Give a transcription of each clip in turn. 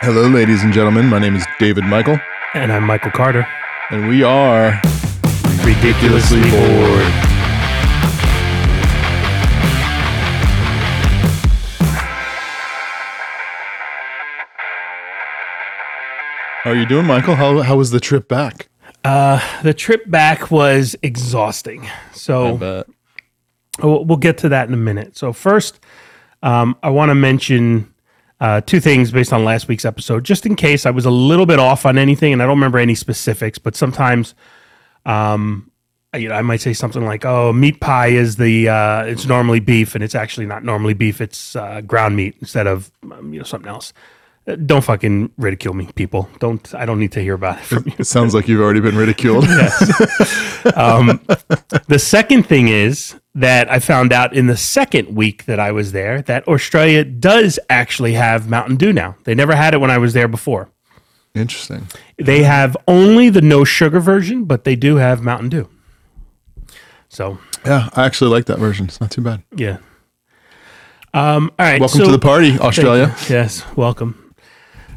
Hello, ladies and gentlemen. My name is David Michael, And I'm Michael Carter. and we are Ridiculously bored. How are you doing, Michael? How how was the trip back? The trip back was exhausting. So bet. we'll, we'll get to that in a minute. So first, um, I want to mention uh, two things based on last week's episode, just in case I was a little bit off on anything, and I don't remember any specifics. But sometimes, um, you know, I might say something like, "Oh, meat pie is the uh, it's normally beef, and it's actually not normally beef; it's uh, ground meat instead of um, you know something else." Uh, Don't fucking ridicule me, people. Don't. I don't need to hear about it from you. It sounds like you've already been ridiculed. Yes. The second thing is that I found out in the second week that I was there that Australia does actually have Mountain Dew now. They never had it when I was there before. Interesting. They have only the no sugar version, but they do have Mountain Dew. So, Yeah, I actually like that version. It's not too bad. yeah. Um, all right. Welcome so- to the party, Australia. Yes, welcome.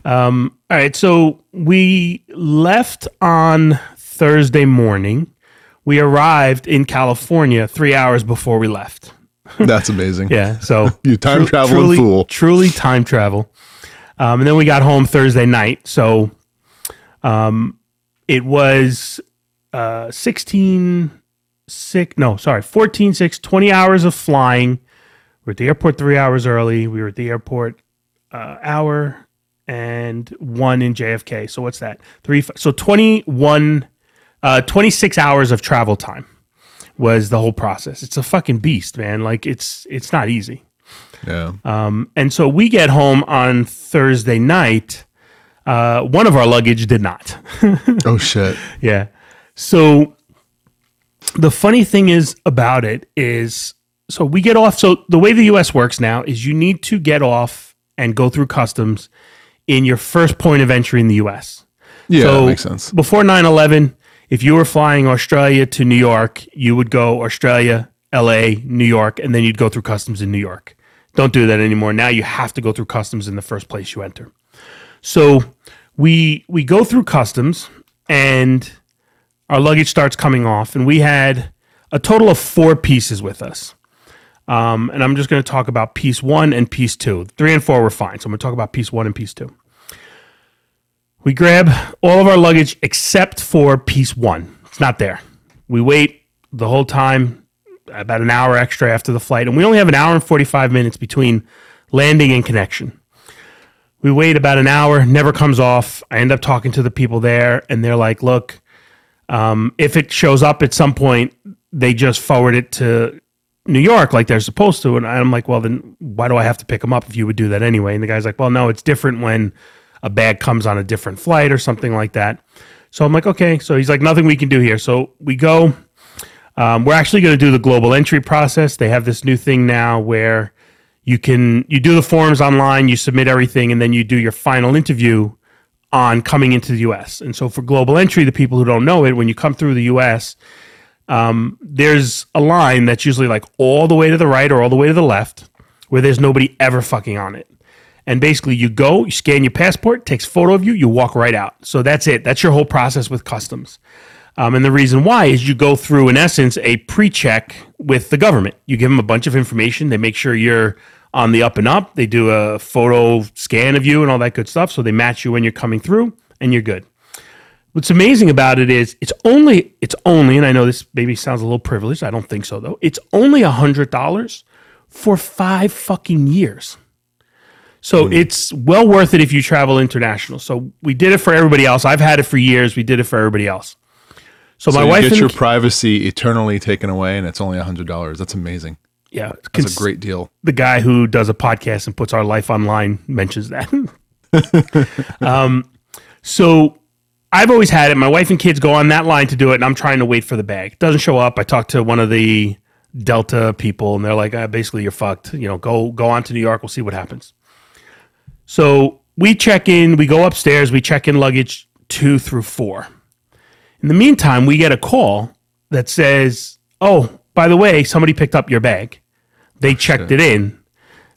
Um, all right, so we left on Thursday morning. We arrived in California three hours before we left. That's amazing. Yeah, so You time travel truly, fool. truly time travel. Um, and then we got home Thursday night. So um, it was uh, 16, 6, no, sorry, 14, 6, 20 hours of flying. We are at the airport three hours early. We were at the airport uh, hour and one in JFK. So what's that? Three, so 21, uh, 26 hours of travel time was the whole process. It's a fucking beast, man. Like it's, it's not easy. Yeah. Um, And so we get home on Thursday night. Uh, one of our luggage did not. oh shit. yeah. So the funny thing is about it is so we get off. So the way the US works now is you need to get off and go through customs in your first point of entry in the US. Yeah, so that makes sense. Before 9 11, if you were flying Australia to New York, you would go Australia, LA, New York, and then you'd go through customs in New York. Don't do that anymore. Now you have to go through customs in the first place you enter. So we we go through customs and our luggage starts coming off, and we had a total of four pieces with us. Um, and I'm just going to talk about piece one and piece two. Three and four were fine. So I'm going to talk about piece one and piece two. We grab all of our luggage except for piece one. It's not there. We wait the whole time, about an hour extra after the flight, and we only have an hour and 45 minutes between landing and connection. We wait about an hour, never comes off. I end up talking to the people there, and they're like, look, um, if it shows up at some point, they just forward it to New York like they're supposed to. And I'm like, well, then why do I have to pick them up if you would do that anyway? And the guy's like, well, no, it's different when a bag comes on a different flight or something like that. So I'm like, okay. So he's like, nothing we can do here. So we go. Um, we're actually going to do the global entry process. They have this new thing now where you can you do the forms online, you submit everything, and then you do your final interview on coming into the U.S. And so for global entry, the people who don't know it, when you come through the U.S., um, there's a line that's usually like all the way to the right or all the way to the left, where there's nobody ever fucking on it. And basically, you go, you scan your passport, takes photo of you, you walk right out. So that's it. That's your whole process with customs. Um, and the reason why is you go through, in essence, a pre-check with the government. You give them a bunch of information. They make sure you're on the up and up. They do a photo scan of you and all that good stuff. So they match you when you're coming through, and you're good. What's amazing about it is it's only it's only, and I know this maybe sounds a little privileged. I don't think so though. It's only a hundred dollars for five fucking years. So it's well worth it if you travel international. So we did it for everybody else. I've had it for years. We did it for everybody else. So, So my you wife get your the, privacy eternally taken away, and it's only a hundred dollars. That's amazing. yeah, That's cons- a great deal. the guy who does a podcast and puts our life online mentions that. um, so I've always had it. My wife and kids go on that line to do it, and I'm trying to wait for the bag. It doesn't show up. I talk to one of the Delta people, and they're like, ah, basically, you're fucked. You know, go go on to New York. We'll see what happens. So we check in. We go upstairs. We check in luggage two through four. In the meantime, we get a call that says, "Oh, by the way, somebody picked up your bag. They oh, checked it in.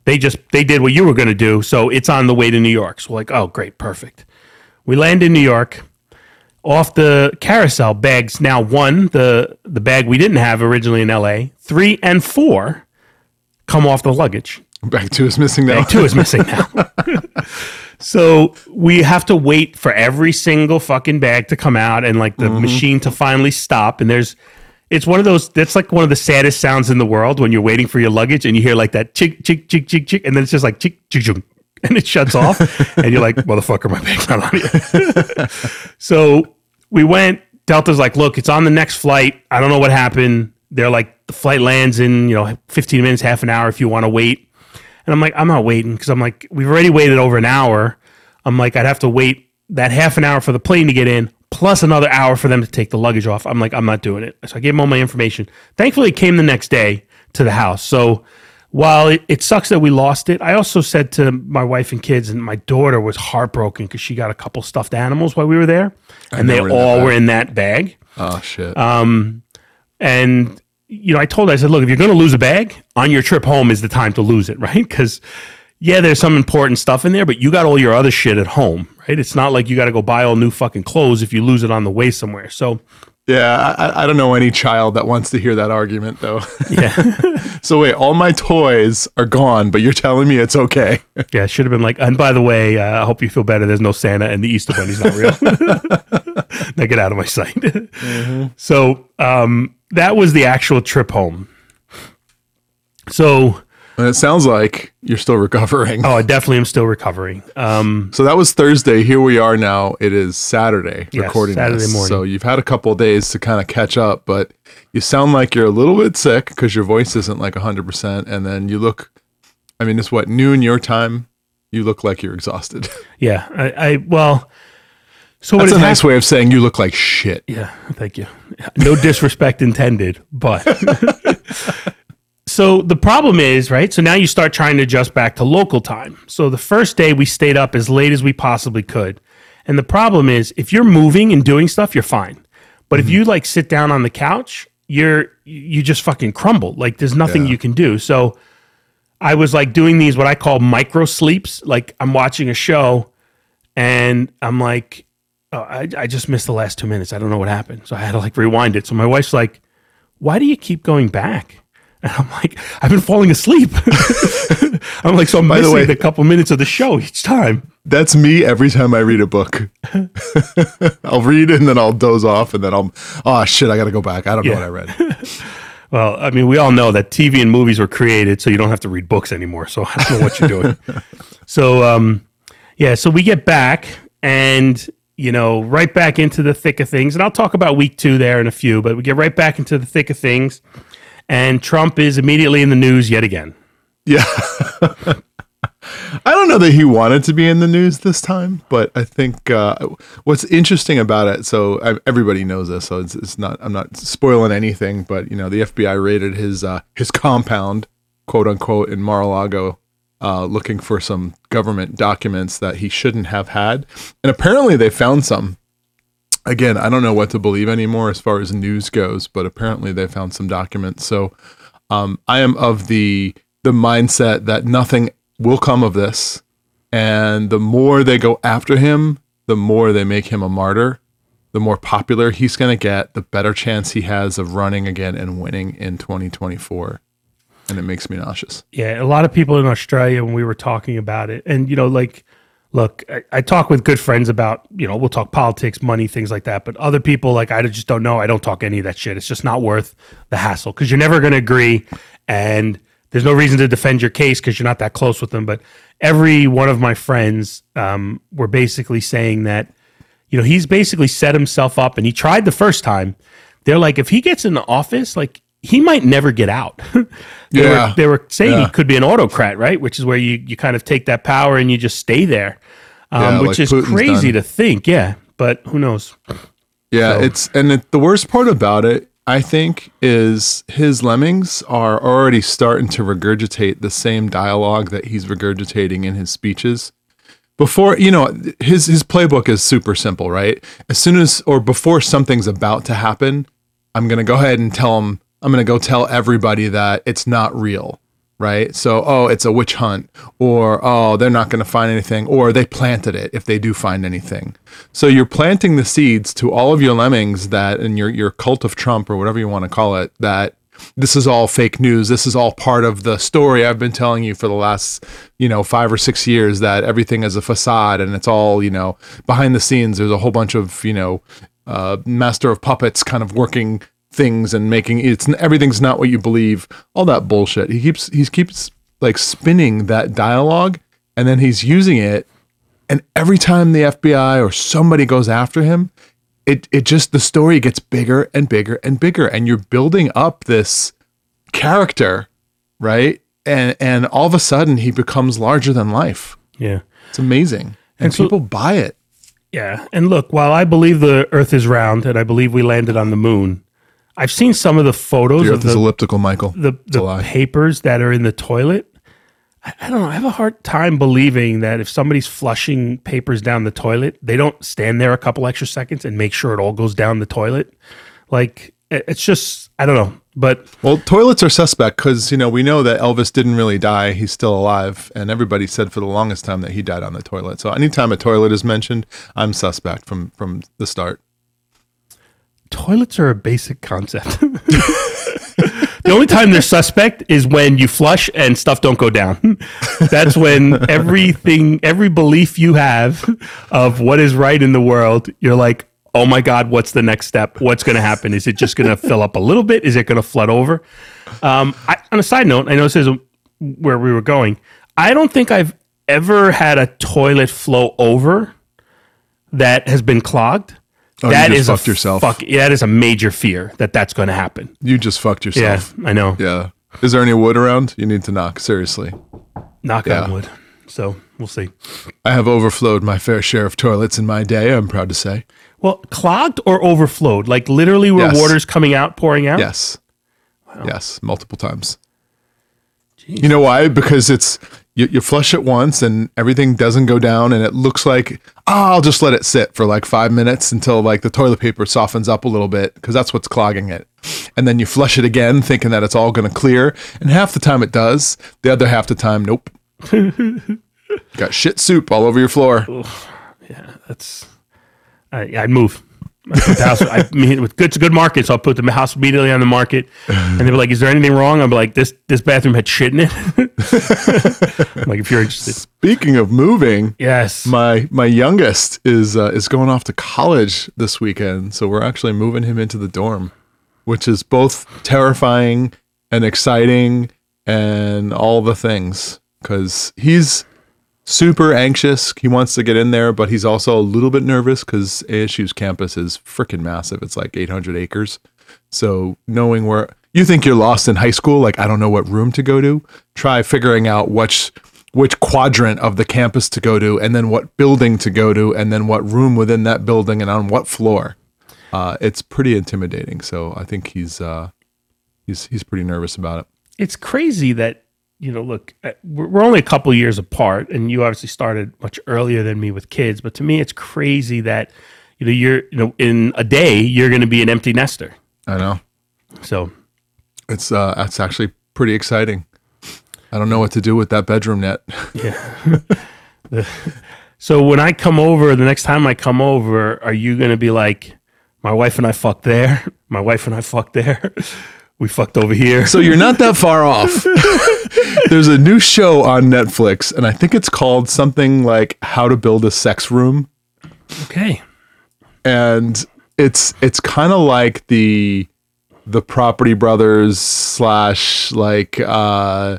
they just they did what you were going to do, so it's on the way to New York. So we're like, oh, great, perfect. We land in New York. Off the carousel bags now one the the bag we didn't have originally in L.A. Three and four come off the luggage. Back two is missing now. Bag two is missing now. so we have to wait for every single fucking bag to come out and like the mm-hmm. machine to finally stop. And there's, it's one of those, that's like one of the saddest sounds in the world when you're waiting for your luggage and you hear like that chick, chick, chick, chick, chick. And then it's just like chick, chick, chick. And it shuts off. and you're like, motherfucker, my bag's not on here. so we went, Delta's like, look, it's on the next flight. I don't know what happened. They're like, the flight lands in, you know, 15 minutes, half an hour if you want to wait. And I'm like, I'm not waiting because I'm like, we've already waited over an hour. I'm like, I'd have to wait that half an hour for the plane to get in, plus another hour for them to take the luggage off. I'm like, I'm not doing it. So I gave them all my information. Thankfully, it came the next day to the house. So while it, it sucks that we lost it, I also said to my wife and kids, and my daughter was heartbroken because she got a couple stuffed animals while we were there, and they know, were in that all were in that bag. Oh shit. Um, And you know, I told her, I said, look, if you're going to lose a bag on your trip home, is the time to lose it, right? Because yeah, there's some important stuff in there, but you got all your other shit at home, right? It's not like you got to go buy all new fucking clothes if you lose it on the way somewhere. So yeah, I, I- don't know any child that wants to hear that argument though. yeah, so wait, all my toys are gone, but you're telling me it's okay. yeah, it should have been like. And by the way, uh, I hope you feel better. There's no Santa, and the Easter Bunny's not real. now get out of my sight. So um, that was the actual trip home. So And it sounds like you're still recovering. oh, I definitely am still recovering. Um, So that was Thursday. Here we are now. It is Saturday Yes, recording Saturday this. morning. So you've had a couple of days to kind of catch up, but you sound like you're a little bit sick because your voice isn't like 100%. And then you look, I mean, it's what, noon your time? You look like you're exhausted. yeah, I, I well. So That's a nice way of saying you look like shit. Yeah, thank you. No disrespect intended, but so the problem is, right? So now you start trying to adjust back to local time. So the first day we stayed up as late as we possibly could. And the problem is if you're moving and doing stuff, you're fine. But if mm-hmm. you like sit down on the couch, you're you just fucking crumble. Like there's nothing you can do. So I was like doing these what I call micro sleeps. Like I'm watching a show and I'm like, oh, I, I just missed the last two minutes. I don't know what happened. So I had to like rewind it. So my wife's like, why do you keep going back? And I'm like, I've been falling asleep. I'm like, so I'm By the way- the couple minutes of the show each time. That's me every time I read a book. I'll read it and then I'll doze off and then I'll, oh shit, I got to go back. I don't know what I read. Well, I mean, we all know that TV and movies were created so you don't have to read books anymore. So I don't know what you're doing. so, um, yeah, so we get back and, you know, right back into the thick of things. And I'll talk about week two there in a few, but we get right back into the thick of things. And Trump is immediately in the news yet again. Yeah. I don't know that he wanted to be in the news this time, but I think uh, what's interesting about it. So I, everybody knows this, so it's, it's not. I'm not spoiling anything, but you know, the FBI raided his uh, his compound, quote unquote, in Mar-a-Lago, uh, looking for some government documents that he shouldn't have had, and apparently they found some. Again, I don't know what to believe anymore as far as news goes, but apparently they found some documents. So um, I am of the the mindset that nothing will come of this, and the more they go after him, the more they make him a martyr. The more popular he's going to get, the better chance he has of running again and winning in 2024. And it makes me nauseous. Yeah, a lot of people in Australia when we were talking about it, and you know, like, look, I, I talk with good friends about, you know, we'll talk politics, money, things like that. But other people, like, I just don't know. I don't talk any of that shit. It's just not worth the hassle because you're never going to agree, and there's no reason to defend your case because you're not that close with them. But every one of my friends um, were basically saying that, you know, he's basically set himself up, and he tried the first time. They're like, if he gets in the office, like. He might never get out. they, Yeah. were, they were saying Yeah. he could be an autocrat, right? Which is where you, you kind of take that power and you just stay there, um, Yeah, which like is Putin's crazy done. to think. Yeah, but who knows? Yeah, So- it's and it, the worst part about it, I think, is his lemmings are already starting to regurgitate the same dialogue that he's regurgitating in his speeches. Before you know, his his playbook is super simple, right? As soon as or before something's about to happen, I'm gonna go ahead and tell him. I'm gonna go tell everybody that it's not real, right? So, oh, it's a witch hunt, or oh, they're not going to find anything, or they planted it if they do find anything. So you're planting the seeds to all of your lemmings that, and your your cult of Trump or whatever you want to call it, that this is all fake news. This is all part of the story I've been telling you for the last, you know, five or six years that everything is a facade and it's all, you know, behind the scenes. There's a whole bunch of, you know, uh, master of puppets kind of working things and making it's everything's not what you believe. All that bullshit. He keeps he keeps like spinning that dialogue and then he's using it and every time the FBI or somebody goes after him, it it just the story gets bigger and bigger and bigger and you're building up this character, right? And and all of a sudden he becomes larger than life. Yeah. It's amazing. And, And so- people buy it. Yeah. And look, while I believe the earth is round and I believe we landed on the moon, I've seen some of the photos The of the, elliptical, Michael. the, the papers that are in the toilet. I, I don't know. I have a hard time believing that if somebody's flushing papers down the toilet, they don't stand there a couple extra seconds and make sure it all goes down the toilet. Like, it- it's just, I don't know. But Well, toilets are suspect because you know we know that Elvis didn't really die; he's still alive, and everybody said for the longest time that he died on the toilet. So anytime a toilet is mentioned, I'm suspect from from the start. Toilets are a basic concept. the only time they're suspect is when you flush and stuff don't go down. That's when everything, every belief you have of what is right in the world, you're like, oh my God, what's the next step? What's going to happen? Is it just going to fill up a little bit? Is it going to flood over? Um, I, on a side note, I know this is where we were going. I don't think I've ever had a toilet flow over that has been clogged. Oh, just is a fucked yourself. Fuck, that is a major fear that that's going to happen. You just fucked yourself. Yeah. I know. Yeah. Is there any wood around? You need to knock seriously. Knock Yeah. on wood. So we'll see. I have overflowed my fair share of toilets in my day. I'm proud to say. Well, clogged or overflowed? Like literally where Yes. water's coming out, pouring out? Yes. Yes, multiple times. You know why? Because it's you, you flush it once and everything doesn't go down, and it looks like oh, I'll just let it sit for like five minutes until like the toilet paper softens up a little bit because that's what's clogging it. And then you flush it again, thinking that it's all going to clear, and half the time it does. The other half the time, nope. Got shit soup all over your floor. Yeah, that's, I, I'd move. House, I mean, with good, it's a good market, so I'll put the house immediately on the market. And they'll be like, "Is there anything wrong?" I'm like, "This this bathroom had shit in it." Like, if you're interested, Speaking of moving, yes. my my youngest is uh, is going off to college this weekend, so we're actually moving him into the dorm, which is both terrifying and exciting and all the things because he's super anxious. He wants to get in there, but he's also a little bit nervous because ASU's campus is freaking massive. It's like 800 acres. So knowing where you think you're lost in high school, like I don't know what room to go to, try figuring out which which quadrant of the campus to go to, and then what building to go to, and then what room within that building and on what floor. Uh, it's pretty intimidating. So I think he's uh, he's he's pretty nervous about it. it's crazy that you know look uh, we're only a couple years apart and you obviously started much earlier than me with kids but to me it's crazy that you know you're you know in a day you're going to be an empty nester. I know. So. It's uh, that's actually pretty exciting. I don't know what to do with that bedroom net. so when i come over the next time i come over are you going to be like my wife and i fucked there. My wife and i fucked there we fucked over here So you're not that far off. There's a new show on Netflix, and I think it's called something like How to Build a Sex Room. okay And it's it's kind of like the the Property Brothers slash like uh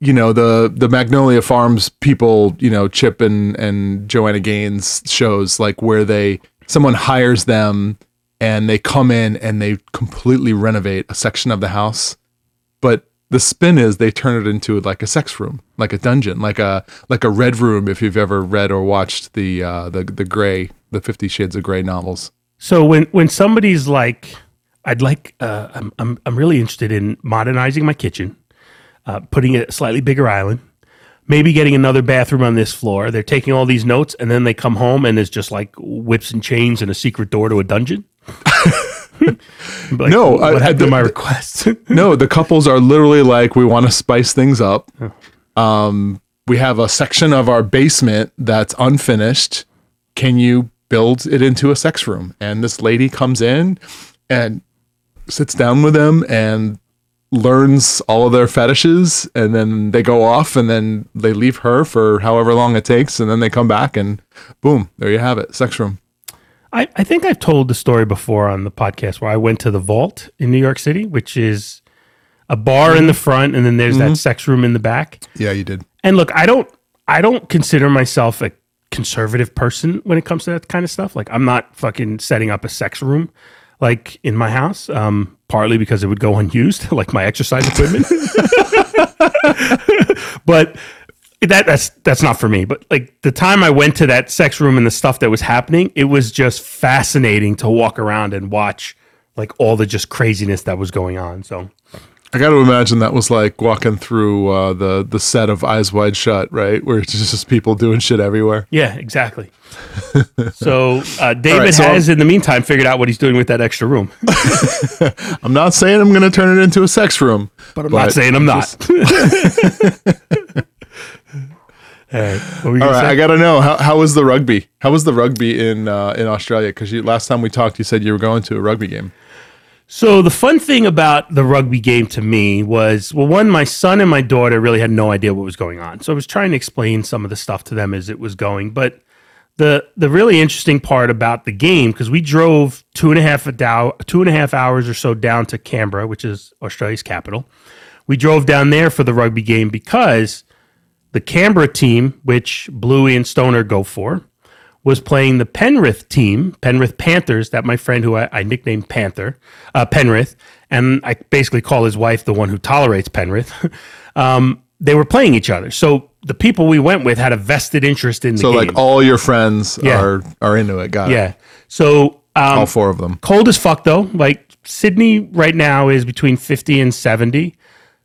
you know the the Magnolia Farms people, you know Chip and and Joanna Gaines shows like where they someone hires them and they come in and they completely renovate a section of the house, but the spin is they turn it into like a sex room, like a dungeon, like a like a red room. If you've ever read or watched the uh, the the Gray, the Fifty Shades of Grey novels, So when when somebody's like, I'd like, uh, I'm I'm I'm really interested in modernizing my kitchen, uh, putting a slightly bigger island, maybe getting another bathroom on this floor. They're taking all these notes, and then they come home and it's just like whips and chains and a secret door to a dungeon. Like, No, what I- happened I- to my request? no, the couples are literally like, we want to spice things up. Um, we have a section of our basement that's unfinished. Can you build it into a sex room? And this lady comes in and sits down with them and learns all of their fetishes and then they go off and then they leave her for however long it takes and then they come back and boom there you have it sex room I, I think I've told the story before on the podcast where I went to the Vault in New York City, which is a bar in the front, and then there's that sex room in the back. yeah you did And look, I don't I don't consider myself a conservative person when it comes to that kind of stuff. Like I'm not fucking setting up a sex room like in my house. Um, partly because it would go unused, like my exercise equipment. but that that's that's not for me. But like the time I went to that sex room and the stuff that was happening, it was just fascinating to walk around and watch like all the just craziness that was going on. So I got to imagine that was like walking through uh, the the set of Eyes Wide Shut, right? Where it's just people doing shit everywhere. Yeah, exactly. so uh, David right, so has, in the meantime, figured out what he's doing with that extra room. I'm not saying I'm going to turn it into a sex room, But I'm not saying I'm not. All right. What were you All gonna right, say? I got to know how how was the rugby? How was the rugby in uh, in Australia? Because last time we talked, you said you were going to a rugby game. So the fun thing about the rugby game to me was, well, one, my son and my daughter really had no idea what was going on. So I was trying to explain some of the stuff to them as it was going. But the the really interesting part about the game, because we drove two and a half a dow, two and a half hours or so down to Canberra, which is Australia's capital. We drove down there for the rugby game because the Canberra team, which Bluey and Stoner go for, was playing the Penrith team, Penrith Panthers, that my friend who I, I nicknamed Panther, uh, Penrith, and I basically call his wife the one who tolerates Penrith. um, they were playing each other. So the people we went with had a vested interest in the So game. like all your friends Yeah. are are into it. Got it. yeah. So um, all four of them. cold as fuck though. Like Sydney right now is between 50 and 70.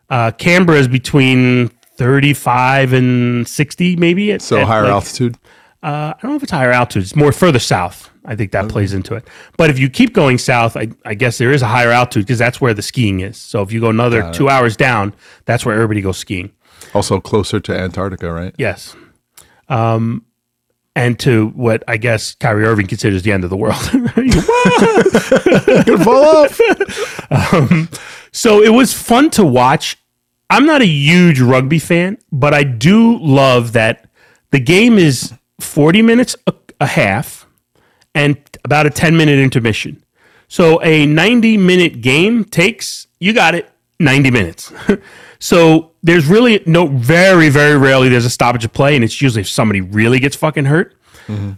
Uh, Canberra is between 35 and 60 maybe. At, So at, higher like, altitude. Uh, I don't know if it's higher altitude. It's more further south. I think that plays into it. But if you keep going south, I, I guess there is a higher altitude because that's where the skiing is. So if you go another two hours down, that's where everybody goes skiing. Also closer to Antarctica, right? Yes. Um, and to what I guess Kyrie Irving considers the end of the world. Gonna fall off. So it was fun to watch. I'm not a huge rugby fan, but I do love that the game is 40 minutes a, a half and about a 10 minute intermission. So a 90 minute game takes, you got it, 90 minutes. so there's really no, very, very rarely there's a stoppage of play, and it's usually if somebody really gets fucking hurt.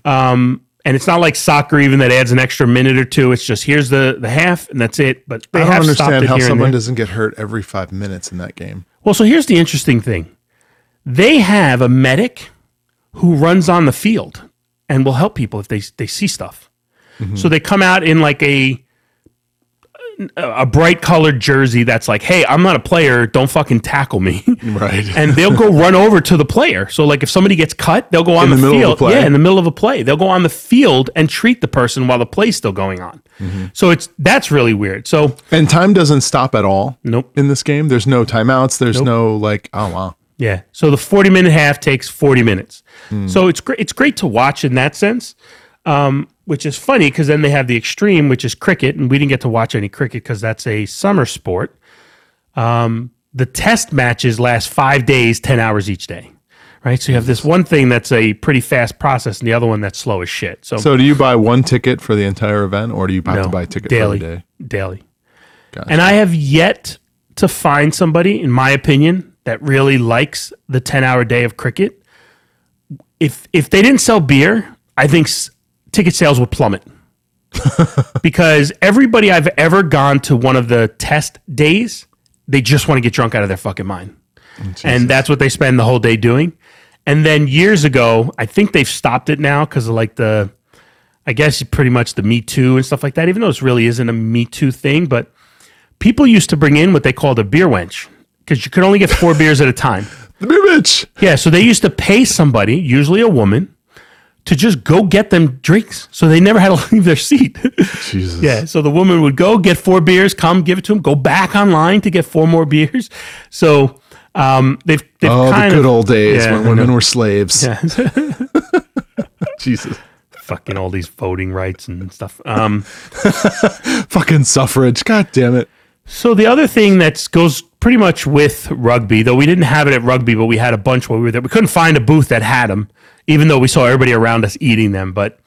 Um, and it's not like soccer even that adds an extra minute or two. It's just here's the the half and that's it. But they I don't understand how someone doesn't get hurt every five minutes in that game. Well, so here's the interesting thing. They have a medic who runs on the field and will help people if they they see stuff. Mm-hmm. So they come out in like a a bright colored jersey that's like, "Hey, I'm not a player, don't fucking tackle me." Right. and they'll go run over to the player. So like if somebody gets cut, they'll go on In the, the field. Yeah, in the middle of a play. They'll go on the field and treat the person while the play's still going on. Mm-hmm. So it's that's really weird. So and time doesn't stop at all nope. in this game. There's no timeouts. There's no like, oh wow. Yeah. So the 40 minute half takes 40 minutes. So it's great. It's great to watch in that sense, um, which is funny because then they have the extreme, which is cricket, and we didn't get to watch any cricket because that's a summer sport. Um, the test matches last five days, 10 hours each day. Right. So you have this one thing that's a pretty fast process and the other one that's slow as shit. So, So do you buy one ticket for the entire event, or do you have no, to buy a ticket daily, day? daily. Gotcha. And I have yet to find somebody, in my opinion, that really likes the 10 hour day of cricket. If if they didn't sell beer, I think ticket sales would plummet. because everybody I've ever gone to one of the test days, they just want to get drunk out of their fucking mind. Mm, and that's what they spend the whole day doing. And then years ago, I think they've stopped it now because of like the, I guess pretty much the Me Too and stuff like that, even though this really isn't a Me Too thing. But people used to bring in what they called a beer wench because you could only get four beers at a time. The beer bitch. Yeah, so they used to pay somebody, usually a woman, to just go get them drinks, so they never had to leave their seat. Jesus. yeah, so the woman would go get four beers, come give it to him, go back online to get four more beers. So um, they've, they've Oh, the good of old days Yeah, when women were slaves. yeah, Jesus. fucking all these voting rights and stuff. Um, Fucking suffrage. God damn it. So the other thing that goes pretty much with rugby, though we didn't have it at rugby, but we had a bunch while we were there. We couldn't find a booth that had them, even though we saw everybody around us eating them. But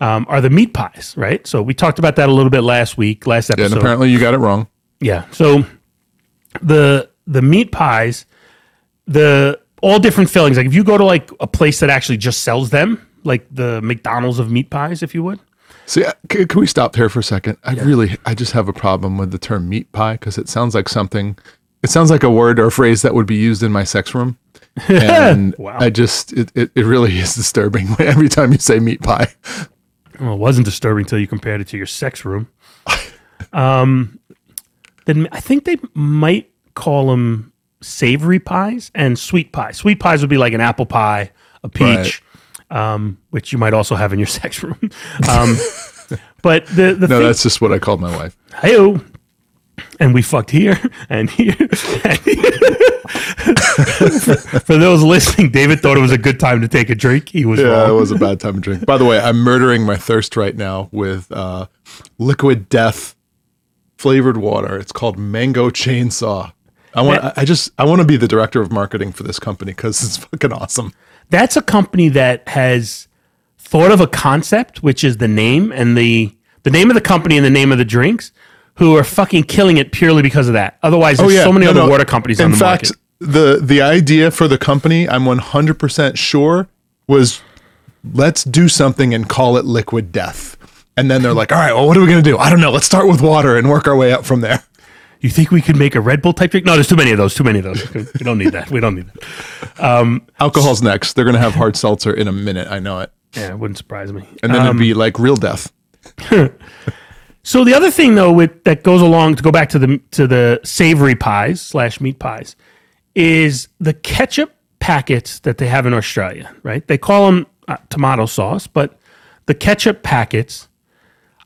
um, are the meat pies, right? So we talked about that a little bit last week, last episode. And apparently you got it wrong. Yeah. So the the meat pies, the all different fillings. Like if you go to like a place that actually just sells them, like the McDonald's of meat pies, if you would. See, uh, can we stop here for a second? I really, I just have a problem with the term meat pie because it sounds like something. It sounds like a word or a phrase that would be used in my sex room, and Wow. I just, it, it, it really is disturbing every time you say meat pie. Well, it wasn't disturbing until you compared it to your sex room. um, then I think they might call them savory pies and sweet pies. Sweet pies would be like an apple pie, a peach, um, which you might also have in your sex room. Um, but the the No, thing, that's just what I called my wife. Hey-o. And we fucked here and here. and here. for, for those listening, David thought it was a good time to take a drink. He was Yeah, it was a bad time to drink. By the way, I'm murdering my thirst right now with uh, liquid death flavored water. It's called Mango Chainsaw. I want. I I just. I want to be the director of marketing for this company because it's fucking awesome. That's a company that has thought of a concept, which is the name and the the name of the company and the name of the drinks, who are fucking killing it purely because of that. Otherwise, there's oh, so many Oh, No, other no. water companies In on the fact, market. the the idea for the company, I'm 100% sure, was let's do something and call it Liquid Death. And then they're like, all right, well, what are we gonna do? I don't know. Let's start with water and work our way up from there. You think we could make a Red Bull type drink? No, there's too many of those. Too many of those. We don't need that. We don't need that. Um, Alcohol's next. They're gonna have hard seltzer in a minute. I know it. Yeah, it wouldn't surprise me. And then it'd um, be like real death. So the other thing though with that goes along to go back to the to the savory pies slash meat pies is the ketchup packets that they have in Australia, right? They call them uh, tomato sauce, but the ketchup packets,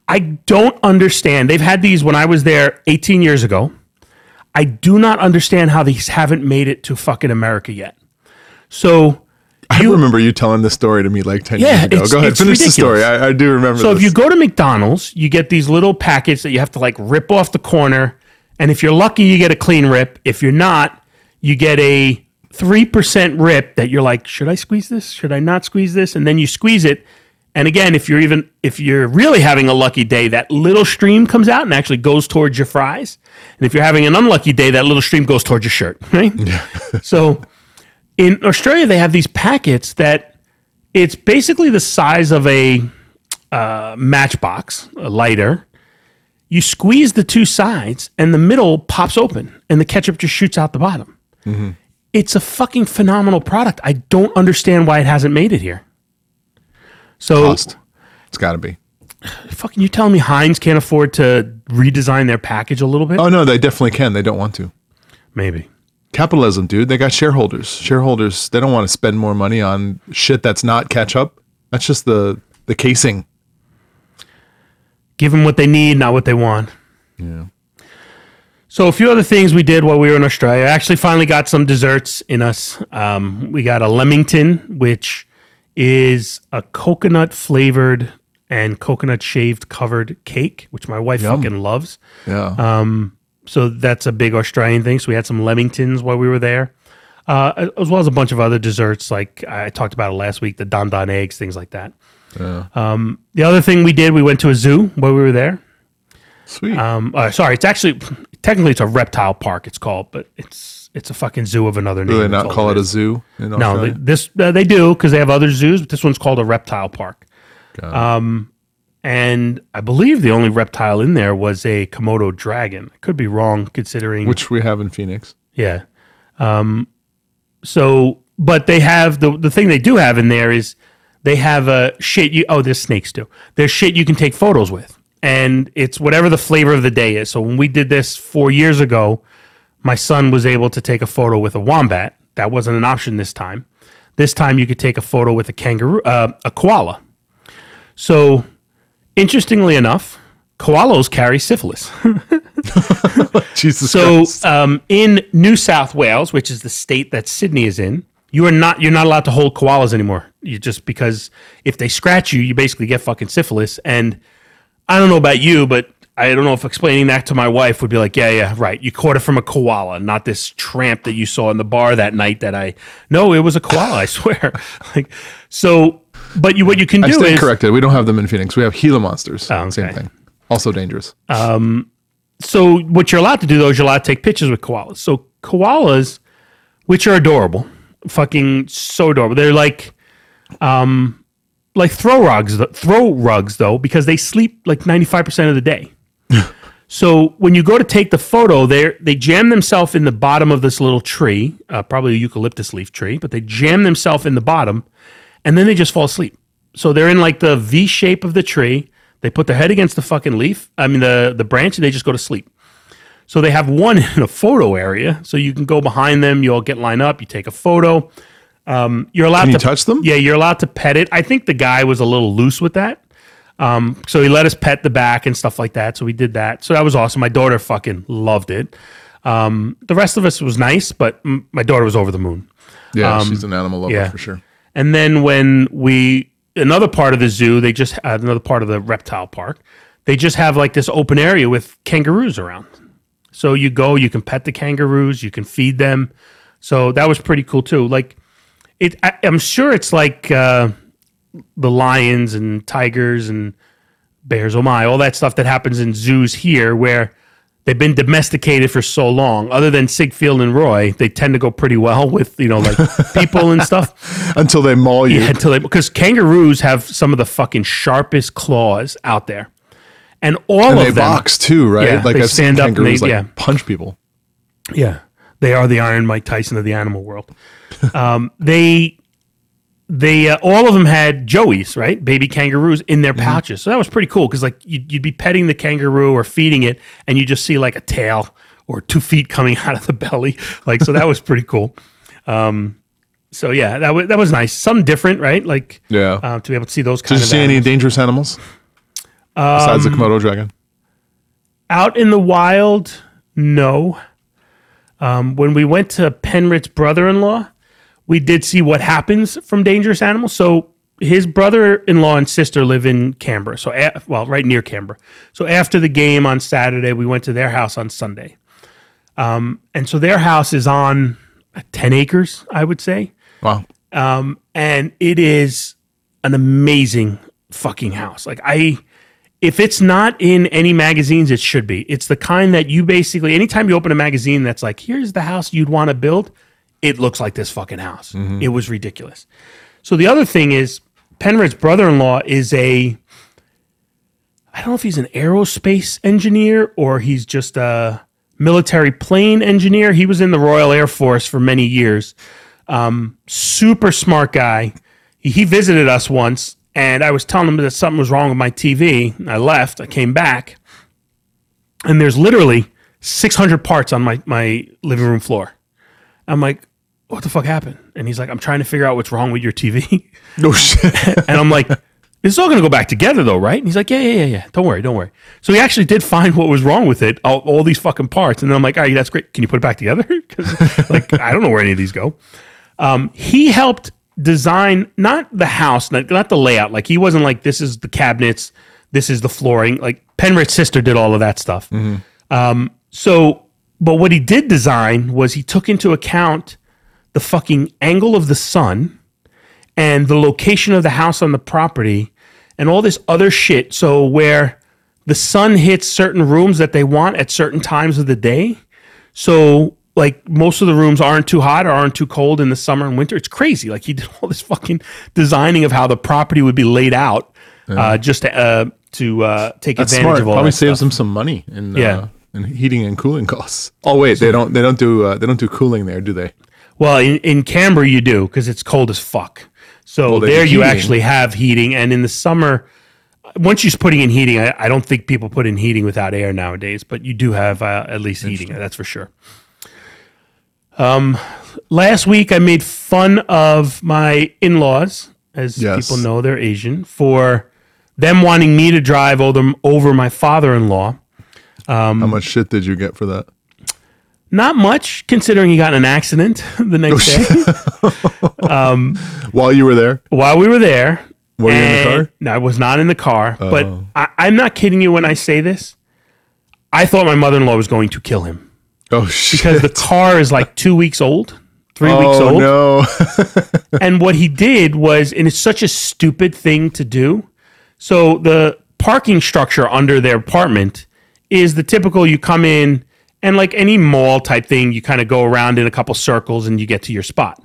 I don't understand. They've had these when I was there 18 years ago. I do not understand how these haven't made it to fucking America yet. So I remember you telling this story to me like 10 Yeah, years ago. Go ahead, it's finish the story. ridiculous. I, I do remember So this. if you go to McDonald's, you get these little packets that you have to like rip off the corner. And if you're lucky, you get a clean rip. If you're not, you get a 3% rip that you're like, should I squeeze this? Should I not squeeze this? And then you squeeze it. And again, if you're even if you're really having a lucky day, that little stream comes out and actually goes towards your fries. And if you're having an unlucky day, that little stream goes towards your shirt, right? Yeah. so in Australia, they have these packets that it's basically the size of a uh, matchbox, a lighter. You squeeze the two sides, and the middle pops open, and the ketchup just shoots out the bottom. It's a fucking phenomenal product. I don't understand why it hasn't made it here. So, Cost. It's got to be. fucking, you telling me Heinz can't afford to redesign their package a little bit? Oh, no, they definitely can. They don't want to. Maybe. Capitalism, dude. They got shareholders. Shareholders, they don't want to spend more money on shit that's not catch up. That's just the the casing. Give them what they need, not what they want. Yeah. So a few other things we did while we were in Australia. I actually finally got some desserts in us. Um, we got a Lamington, which is a coconut flavored and coconut shaved covered cake, which my wife fucking loves. Yeah. So that's a big Australian thing. So we had some Lamingtons while we were there, uh, as well as a bunch of other desserts. Like I talked about it last week, the Don Don eggs, things like that. Um, the other thing we did, we went to a zoo while we were there. Sweet. Um, uh, sorry, it's actually technically it's a reptile park. It's called, but it's it's a fucking zoo of another name. Do they not all call it a zoo in No, they, this uh, they do because they have other zoos, but this one's called a reptile park. Um, and I believe the only reptile in there was a Komodo dragon. I could be wrong, considering Which we have in Phoenix. yeah. Um, so, but they have the the thing they do have in there is they have a shit. You oh, there's snakes too. There's shit you can take photos with, and it's whatever the flavor of the day is. So when we did this four years ago, my son was able to take a photo with a wombat. That wasn't an option this time. This time you could take a photo with a kangaroo, uh, a koala. So, interestingly enough, koalas carry syphilis. Jesus So, Christ. um, in New South Wales, which is the state that Sydney is in, you are not you're not allowed to hold koalas anymore. You just because if they scratch you, you basically get fucking syphilis. And I don't know about you, but I don't know if explaining that to my wife would be like, yeah, yeah, right. You caught it from a koala, not this tramp that you saw in the bar that night. That I no, it was a koala. I swear. like so, but you what you can do I stand is corrected. We don't have them in Phoenix. We have Gila monsters. Oh, Same thing. Also dangerous. so what you're allowed to do though is you're allowed to take pictures with koalas. So koalas, which are adorable, fucking so adorable. They're like, um, like throw rugs, throw rugs though, because they sleep like 95 percent of the day. so when you go to take the photo, they they jam themselves in the bottom of this little tree, uh, probably a eucalyptus leaf tree, but they jam themselves in the bottom, and then they just fall asleep. So they're in like the V shape of the tree. They put their head against the fucking leaf, I mean the the branch, and they just go to sleep. So they have one in a photo area, so you can go behind them. You all get lined up. You take a photo. Um, you're allowed Can you to touch them? Yeah, you're allowed to pet it. I think the guy was a little loose with that. Um, so he let us pet the back and stuff like that. So we did that. So that was awesome. My daughter fucking loved it. Um, the rest of us was nice, but m- my daughter was over the moon. Yeah, she's an animal lover um, yeah. for sure. And then when we another part of the zoo, they just uh, another part of the reptile park, they just have like this open area with kangaroos around. So you go, you can pet the kangaroos, you can feed them. So that was pretty cool too. Like it, I, I'm sure it's like uh, the lions and tigers and bears. Oh my, all that stuff that happens in zoos here, where they've been domesticated for so long. Other than Siegfried and Roy, they tend to go pretty well with you know like people and stuff. Until they maul you. Yeah, until they because kangaroos have some of the fucking sharpest claws out there, and all and of they them. box too, right? Yeah, like they I've stand up and they- like yeah. punch people. Yeah, they are the Iron Mike Tyson of the animal world. um, they, they, uh, all of them had joeys, right? Baby kangaroos in their pouches. So that was pretty cool because like you'd, you'd be petting the kangaroo or feeding it, and you just see like a tail or two feet coming out of the belly. Like so, that was pretty cool. Um, so yeah, that was that was nice. some different, right? Like Yeah. uh, to be able to see those Did you of see any animals. dangerous animals besides the Komodo dragon? out in the wild. No. Um, when we went to Penrith's brother-in-law, we did see what happens from dangerous animals. So his brother-in-law and sister live in Canberra. So a- well, right near Canberra. So after the game on Saturday, we went to their house on Sunday. Um, and so their house is on uh, 10 acres, I would say. Wow. Um, and it is an amazing fucking house. Like I, if it's not in any magazines, it should be. It's the kind that you basically, anytime you open a magazine that's like, here's the house you'd want to build, it looks like this fucking house. Mm-hmm. It was ridiculous. So the other thing is, Penrith's brother-in-law is a, I don't know if he's an aerospace engineer or he's just a military plane engineer. He was in the Royal Air Force for many years um, super smart guy. He, he visited us once, and I was telling him that something was wrong with my TV. I left. I came back, and there's literally 600 parts on my my living room floor. I'm like, what the fuck happened? And he's like, I'm trying to figure out what's wrong with your TV. No shit. and I'm like, this is all going to go back together though, right? And he's like, yeah, yeah, yeah, yeah. Don't worry, don't worry. So he actually did find what was wrong with it, all, all these fucking parts. And then I'm like, all right, that's great. Can you put it back together? Because like, I don't know where any of these go. Um, he helped design not the house, not, not the layout. Like he wasn't like, this is the cabinets, this is the flooring. Like Penrith's sister did all of that stuff. Um, so, but what he did design was he took into account the fucking angle of the sun and the location of the house on the property and all this other shit. So where the sun hits certain rooms that they want at certain times of the day. So like most of the rooms aren't too hot or aren't too cold in the summer and winter. It's crazy. Like he did all this fucking designing of how the property would be laid out uh, just to, uh, to uh, take That's advantage smart. of all Probably saves stuff. them some money in Yeah. uh, in heating and cooling costs. Oh wait, they don't they don't do uh, they don't do cooling there, do they? Well, in, in Canberra you do because it's cold as fuck. So Well, there you heating. actually have heating, and in the summer, once you're putting in heating, I, I don't think people put in heating without air nowadays, but you do have uh, at least heating. That's for sure. Last week, I made fun of my in laws, as Yes. people know they're Asian, for them wanting me to drive over, over my father in law. How much shit did you get for that? Not much, considering he got in an accident the next day um, While you were there? while we were there. Were you in the car? No, I was not in the car. But Oh. I, I'm not kidding you when I say this. I thought my mother in law was going to kill him Oh shit! because the car is like two weeks old, three oh, weeks oh old. no! And what he did was, and it's such a stupid thing to do. So the parking structure under their apartment is the typical you come in and like any mall type thing, you kind of go around in a couple circles and you get to your spot.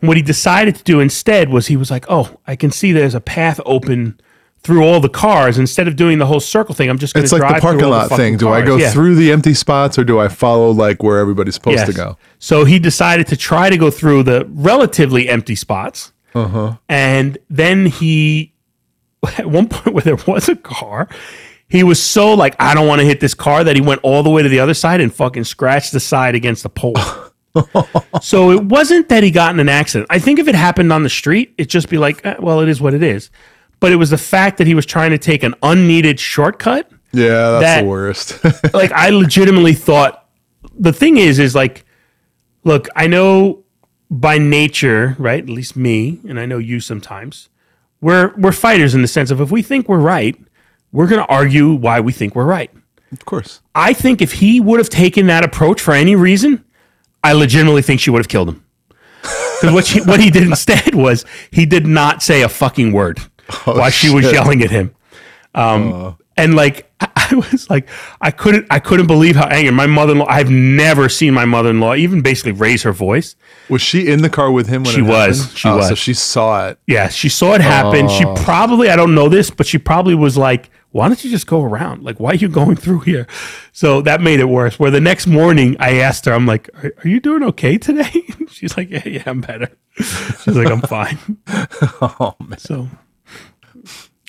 And what he decided to do instead was he was like, oh, I can see there's a path open through all the cars. Instead of doing the whole circle thing, I'm just going it's to like drive the parking lot fucking thing. Do I go Yeah. through the empty spots or do I follow like where everybody's supposed to go? So he decided to try to go through the relatively empty spots. Uh-huh. And then he, at one point where there was a car, he was so like, I don't want to hit this car that he went all the way to the other side and fucking scratched the side against the pole. so it wasn't that he got in an accident. I think if it happened on the street, it'd just be like, eh, well, it is what it is. But it was the fact that he was trying to take an unneeded shortcut Yeah, that's That- the worst. like I legitimately thought the thing is is like look, I know by nature, right? At least me, and I know you sometimes. We're we're fighters in the sense of if we think we're right, we're going to argue why we think we're right. of course. I think if he would have taken that approach for any reason, I legitimately think she would have killed him. Because what, she- what he did instead was he did not say a fucking word while she was yelling at him. Um, and like I was like I couldn't I couldn't believe how angry my mother in law. I've never seen my mother in law even basically raise her voice. Was she in the car with him when She it was. happened? She oh, So was. she saw it. Yeah, she saw it happen. She probably, I don't know this, but she probably was like, why don't you just go around? Like, why are you going through here? So that made it worse. Where the next morning I asked her, I'm like, are, are you doing okay today? She's like, yeah, yeah, I'm better. She's like, I'm fine. Oh man. So,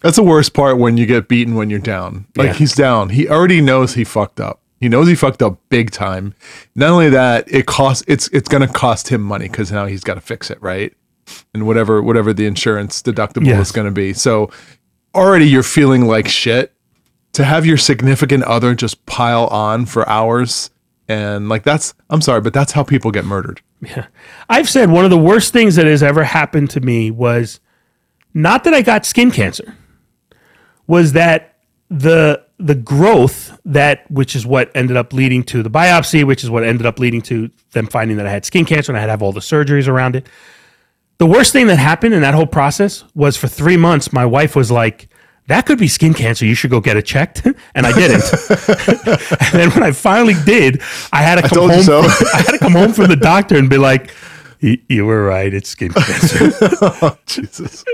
That's the worst part when you get beaten when you're down. Like Yeah. he's down. He already knows he fucked up. He knows he fucked up big time. Not only that, it costs it's it's gonna cost him money because now he's got to fix it, right? And whatever whatever the insurance deductible Yes. is gonna be. So already you're feeling like shit. To have your significant other just pile on for hours and like that's I'm sorry, but that's how people get murdered. yeah. I've said one of the worst things that has ever happened to me was not that I got skin cancer, was that the the growth that which is what ended up leading to the biopsy, which is what ended up leading to them finding that I had skin cancer and I had to have all the surgeries around it. The worst thing that happened in that whole process was for three months, my wife was like, that could be skin cancer. You should go get it checked. And I didn't. and then when I finally did, I had to come home. so. I had to come home from the doctor and be like, you were right. It's skin cancer. Oh, Jesus.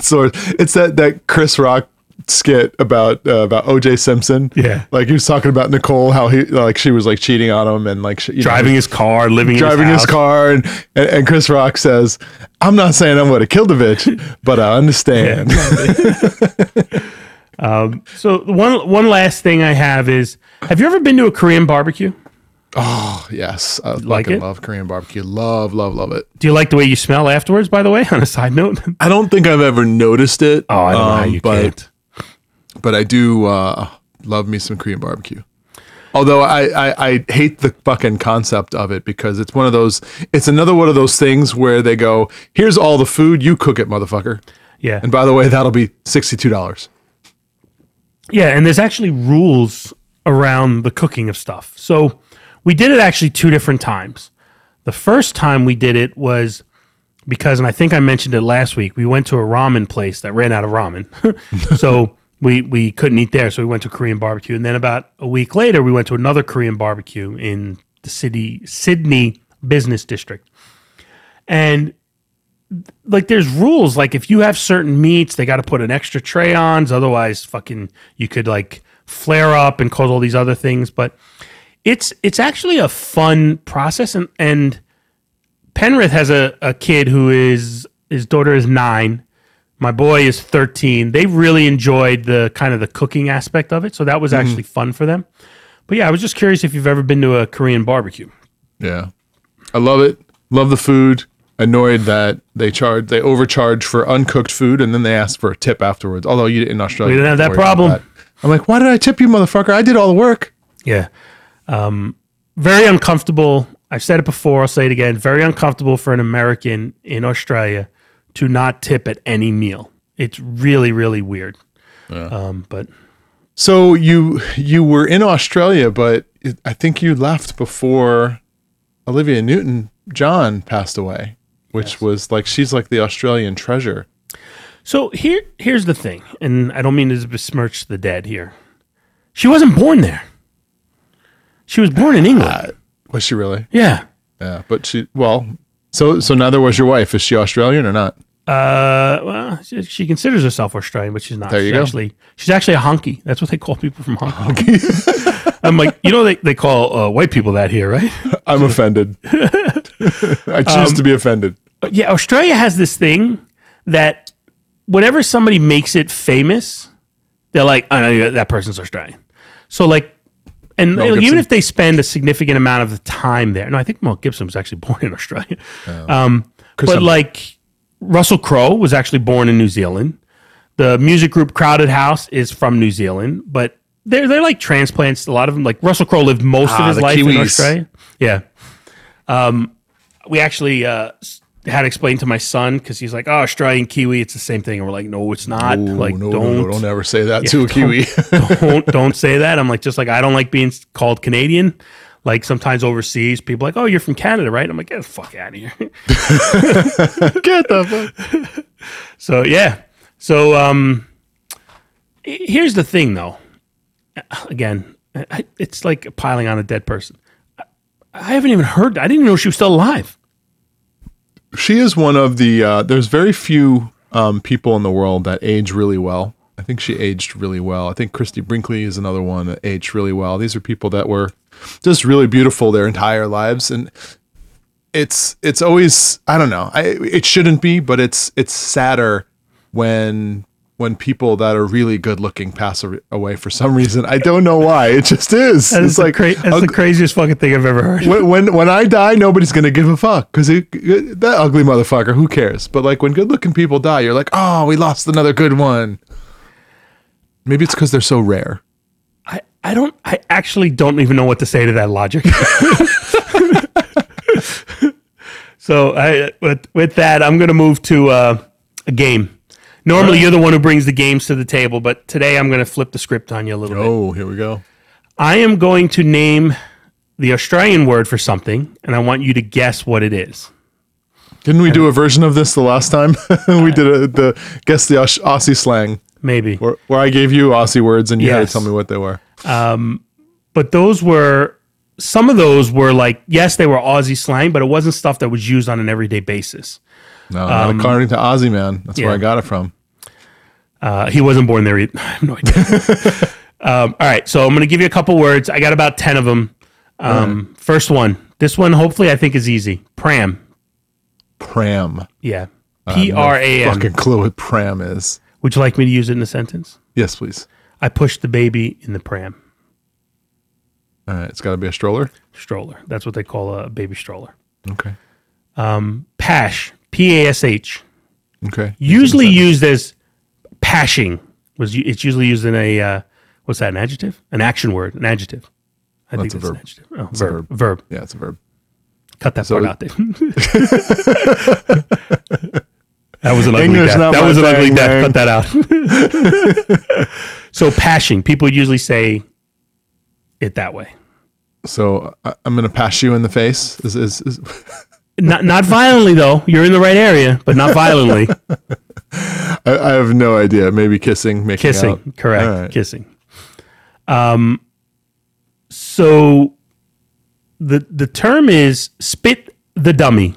so it's that that Chris Rock skit about uh, about OJ Simpson. Yeah. like he was talking about Nicole, how he like she was like cheating on him and like she, you know, driving his car, living driving in his, his, car, and, and and Chris Rock says, "I'm not saying I'm going to kill the bitch, but I understand." So one one last thing I have is: Have you ever been to a Korean barbecue? Oh yes, I Like it? love Korean barbecue. Love, love, love it. Do you like the way you smell afterwards? By the way, on a side note. I don't think I've ever noticed it. Oh, I don't know how um, you but, can't. But I do uh, love me some Korean barbecue. Although I, I, I hate the fucking concept of it because it's one of those it's another one of those things where they go, here's all the food, you cook it, motherfucker. Yeah, And by the way, that'll be sixty two dollars. yeah, and there's actually rules around the cooking of stuff. So we did it actually two different times. The first time we did it was because, and I think I mentioned it last week. We went to a ramen place that ran out of ramen, so we we couldn't eat there. So we went to Korean barbecue, and then about a week later, we went to another Korean barbecue in the city Sydney business district, and like there's rules. Like if you have certain meats, they got to put an extra tray on. Otherwise, fucking you could like flare up and cause all these other things. But it's it's actually a fun process, and and Penrith has a, a kid who is his daughter is nine. My boy is 13. They really enjoyed the kind of the cooking aspect of it. So that was actually fun for them. But yeah, I was just curious if you've ever been to a Korean barbecue. Yeah. I love it. Love the food. Annoyed that they charge they overcharge for uncooked food and then they ask for a tip afterwards. Although you did in Australia We didn't have that problem. I'm like, why did I tip you, motherfucker? I did all the work. Yeah. Um, very uncomfortable. I've said it before, I'll say it again. Very uncomfortable for an American in Australia to not tip at any meal. It's really, really weird. Um, but So you you were in Australia, but it, I think you left before Olivia Newton John passed away, which was like she's like the Australian treasure. so here, here's the thing, and I don't mean to besmirch the dead here. She wasn't born there. She was born in England. Was she really? yeah. Yeah, but she well. So so neither was your wife. Is she Australian or not? Uh, well, she, she considers herself Australian, but she's not. There you she's go. Actually, she's actually a honky. That's what they call people from Hong Kong. I'm like, you know, they, they call uh, white people that here, right? I'm offended. I choose Um, to be offended. Yeah, Australia has this thing that whenever somebody makes it famous, they're like, I know that person's Australian. So like, and Mel even Gibson. if they spend a significant amount of the time there, no, I think Mel Gibson was actually born in Australia. Um, but Hemsworth. like Russell Crowe was actually born in New Zealand. The music group Crowded House is from New Zealand, but they're they're like transplants. A lot of them, like Russell Crowe, lived most Ah, of his the life in Kiwis. Australia. Yeah. Um, we actually uh, s- had explained to my son because he's like, "Oh, Australian Kiwi, it's the same thing." And we're like, "No, it's not. Ooh, like, no, don't, no, don't ever say that to a Kiwi. don't, don't say that." I'm like, just like I don't like being called Canadian. Like sometimes overseas, people are like, "Oh, you're from Canada, right?" I'm like, "Get the fuck out of here." Get the fuck. So yeah. So um, here's the thing, though. Again, it's like piling on a dead person. I haven't even heard. I didn't even know she was still alive. She is one of the. Uh, there's very few um, people in the world that age really well. I think she aged really well. I think Christie Brinkley is another one that aged really well. These are people that were just really beautiful their entire lives, and it's it's always I don't know. I, it shouldn't be, but it's it's sadder when when people that are really good looking pass away for some reason. I don't know why. It just is. That is it's like cra- that's the craziest fucking thing I've ever heard. when, when when I die, nobody's gonna give a fuck because that ugly motherfucker. Who cares? But like when good looking people die, you're like, oh, we lost another good one. Maybe it's because they're so rare. I, I don't I actually don't even know what to say to that logic. so I with with that I'm gonna move to uh, a game. Normally you're the one who brings the games to the table, but today I'm gonna flip the script on you a little bit. Oh, here we go. I am going to name the Australian word for something, and I want you to guess what it is. Didn't we do a version of this the last time? we did a, the guess the Aus- Aussie slang Maybe. where, where I gave you Aussie words and you had to tell me what they were. Um, but those were some of those were like yes they were aussie slang but it wasn't stuff that was used on an everyday basis No, not according to Aussie man. That's where. I got it from. uh, he wasn't born there either. i have no idea um, all right so i'm going to give you a couple words i got about 10 of them um, first one this one hopefully i think is easy pram Pram. yeah p-r-a-m Fucking clue what pram is. would you like me to use it in a sentence Yes, please. i pushed the baby in the pram All right, it's got to be a stroller. stroller that's what they call a baby stroller Okay. pash p-a-s-h Okay. usually used as pashing was it's usually used in a uh, what's that an adjective an action word an adjective I think That's a that's an verb. adjective. Oh, a verb. Verb. Yeah, it's a verb. Cut that So- part out, Dave. that was an ugly English death. That was an ugly death. man. Cut that out. so pashing. People usually say it that way. So I, I'm gonna pass you in the face. Is, is, is Not not violently though. You're in the right area, but not violently. I, I have no idea. Maybe kissing, making Kissing. out. Correct. Right. Kissing. Um so the the term is spit the dummy.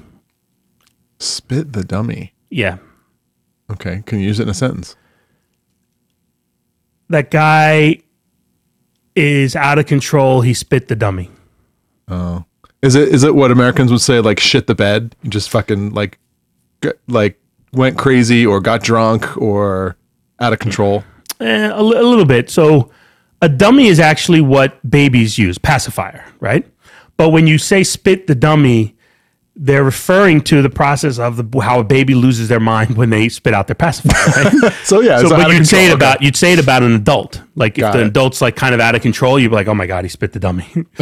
Spit the dummy. Yeah. Okay, can you use it in a sentence? That guy is out of control. He spit the dummy. Is it is it what Americans would say like shit the bed? You just fucking like like went crazy or got drunk or out of control. Eh, a little bit. So a dummy is actually what babies use, pacifier, right? But when you say spit the dummy, they're referring to the process of the, how a baby loses their mind when they spit out their pacifier. Right? So yeah, so, it's but you'd say it about you'd say it about an adult. Like if the it. adult's like kind of out of control, you'd be like, "Oh my god, he spit the dummy."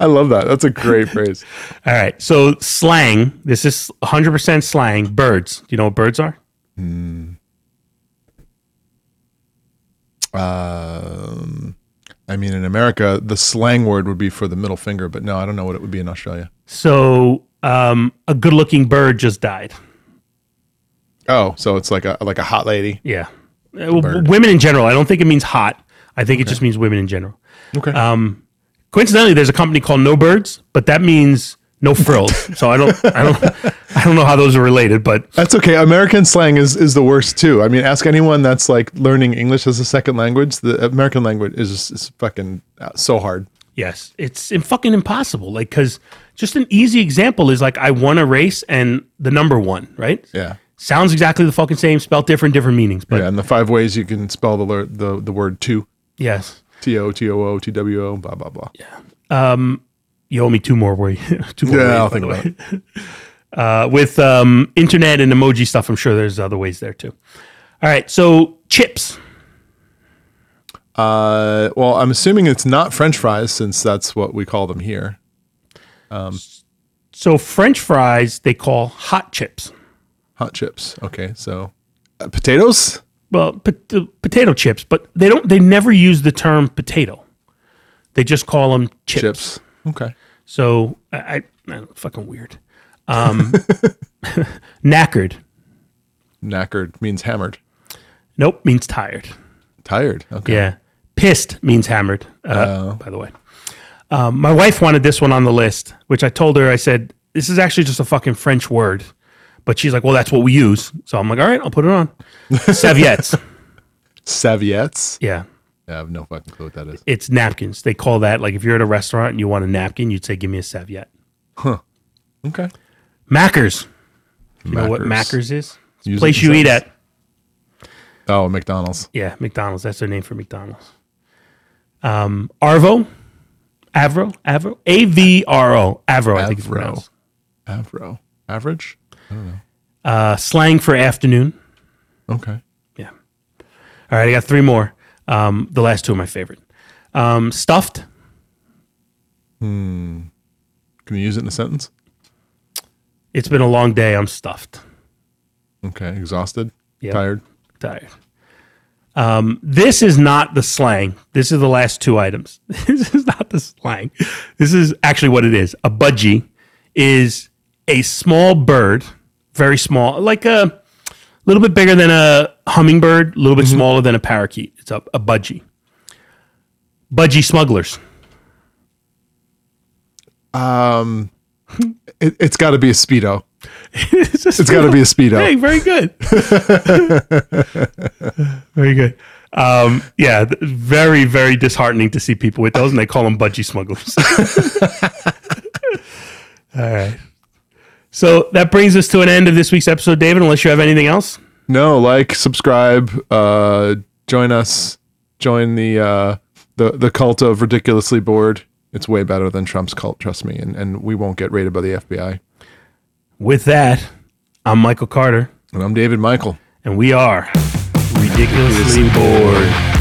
I love that. That's a great phrase. All right. So slang. This is 100% slang. Birds. Do you know what birds are? Um, I mean, in America, the slang word would be for the middle finger, but no, I don't know what it would be in Australia. So um, a good-looking bird just died. Oh, so it's like a like a hot lady. Yeah. W- bird. women in general. I don't think it means hot. I think it just means women in general. Okay. Um, coincidentally, there's a company called No Birds, but that means no frills. so I don't, I don't, I don't know how those are related, but That's okay. American slang is is the worst too. I mean, ask anyone that's like learning English as a second language. The American language is is fucking uh, so hard. yes, it's fucking impossible. Like, cause just an easy example is like I won a race and the number one, right? Yeah. Sounds exactly the fucking same, spelled different, different meanings. But Yeah, and the five ways you can spell the the the word two. yes, T O T O O T W O blah blah blah. You owe me two more ways. two more Yeah, ways, I'll think about way. Uh, with um, internet and emoji stuff, I'm sure there's other ways there too. All right, so chips. Uh, well, I'm assuming it's not French fries since that's what we call them here. So French fries they call hot chips. Hot chips. Okay, so uh, potatoes. Well, pot- potato chips, but they don't. They never use the term potato. They just call them chips. Chips. Okay. So I, I, I don't- fucking weird. Um, knackered. Knackered means hammered. Nope, means tired. Tired. Okay. Yeah. Pissed means hammered, uh, by the way. Um, my wife wanted this one on the list, which I told her, I said, this is actually just a fucking French word. But she's like, well, that's what we use. So I'm like, all right, I'll put it on. Serviettes. Serviettes. Yeah. Yeah, I have no fucking clue what that is. It's napkins. They call that, like, if you're at a restaurant and you want a napkin, you'd say, give me a serviette. Huh. Okay. Mackers. You know what Mackers. Is? It's a Use place you eat at. Oh, McDonald's. Yeah, McDonald's. That's their name for McDonald's. Um, Arvo. Avro. Avro. A V R O. Avro, I think it's Avro. pronounced. Avro. Average. I don't know. Uh, slang for afternoon. Okay. Yeah. All right, I got three more. Um, the last two are my favorite. Um, stuffed. Can you use it in a sentence? It's been a long day. I'm stuffed. Okay. Exhausted. Yep. Tired. Tired. Um, this is not the slang. This is the last two items. this is not the slang. This is actually what it is. A budgie is a small bird, very small, like a little bit bigger than a hummingbird, a little bit smaller than a parakeet. It's a, a budgie. Budgie smugglers. It, it's got to be a speedo. it's It's got to be a speedo. Hey, very good. very good. Um, yeah, very, very disheartening to see people with those, and they call them budgie smugglers. All right. So that brings us to an end of this week's episode, David, unless you have anything else. No, like, subscribe, uh, join us, join the uh, the the cult of ridiculously bored. It's way better than Trump's cult, trust me, and and we won't get raided by the FBI. With that, I'm Michael Carter, And I'm David Michael. and we are ridiculously bored.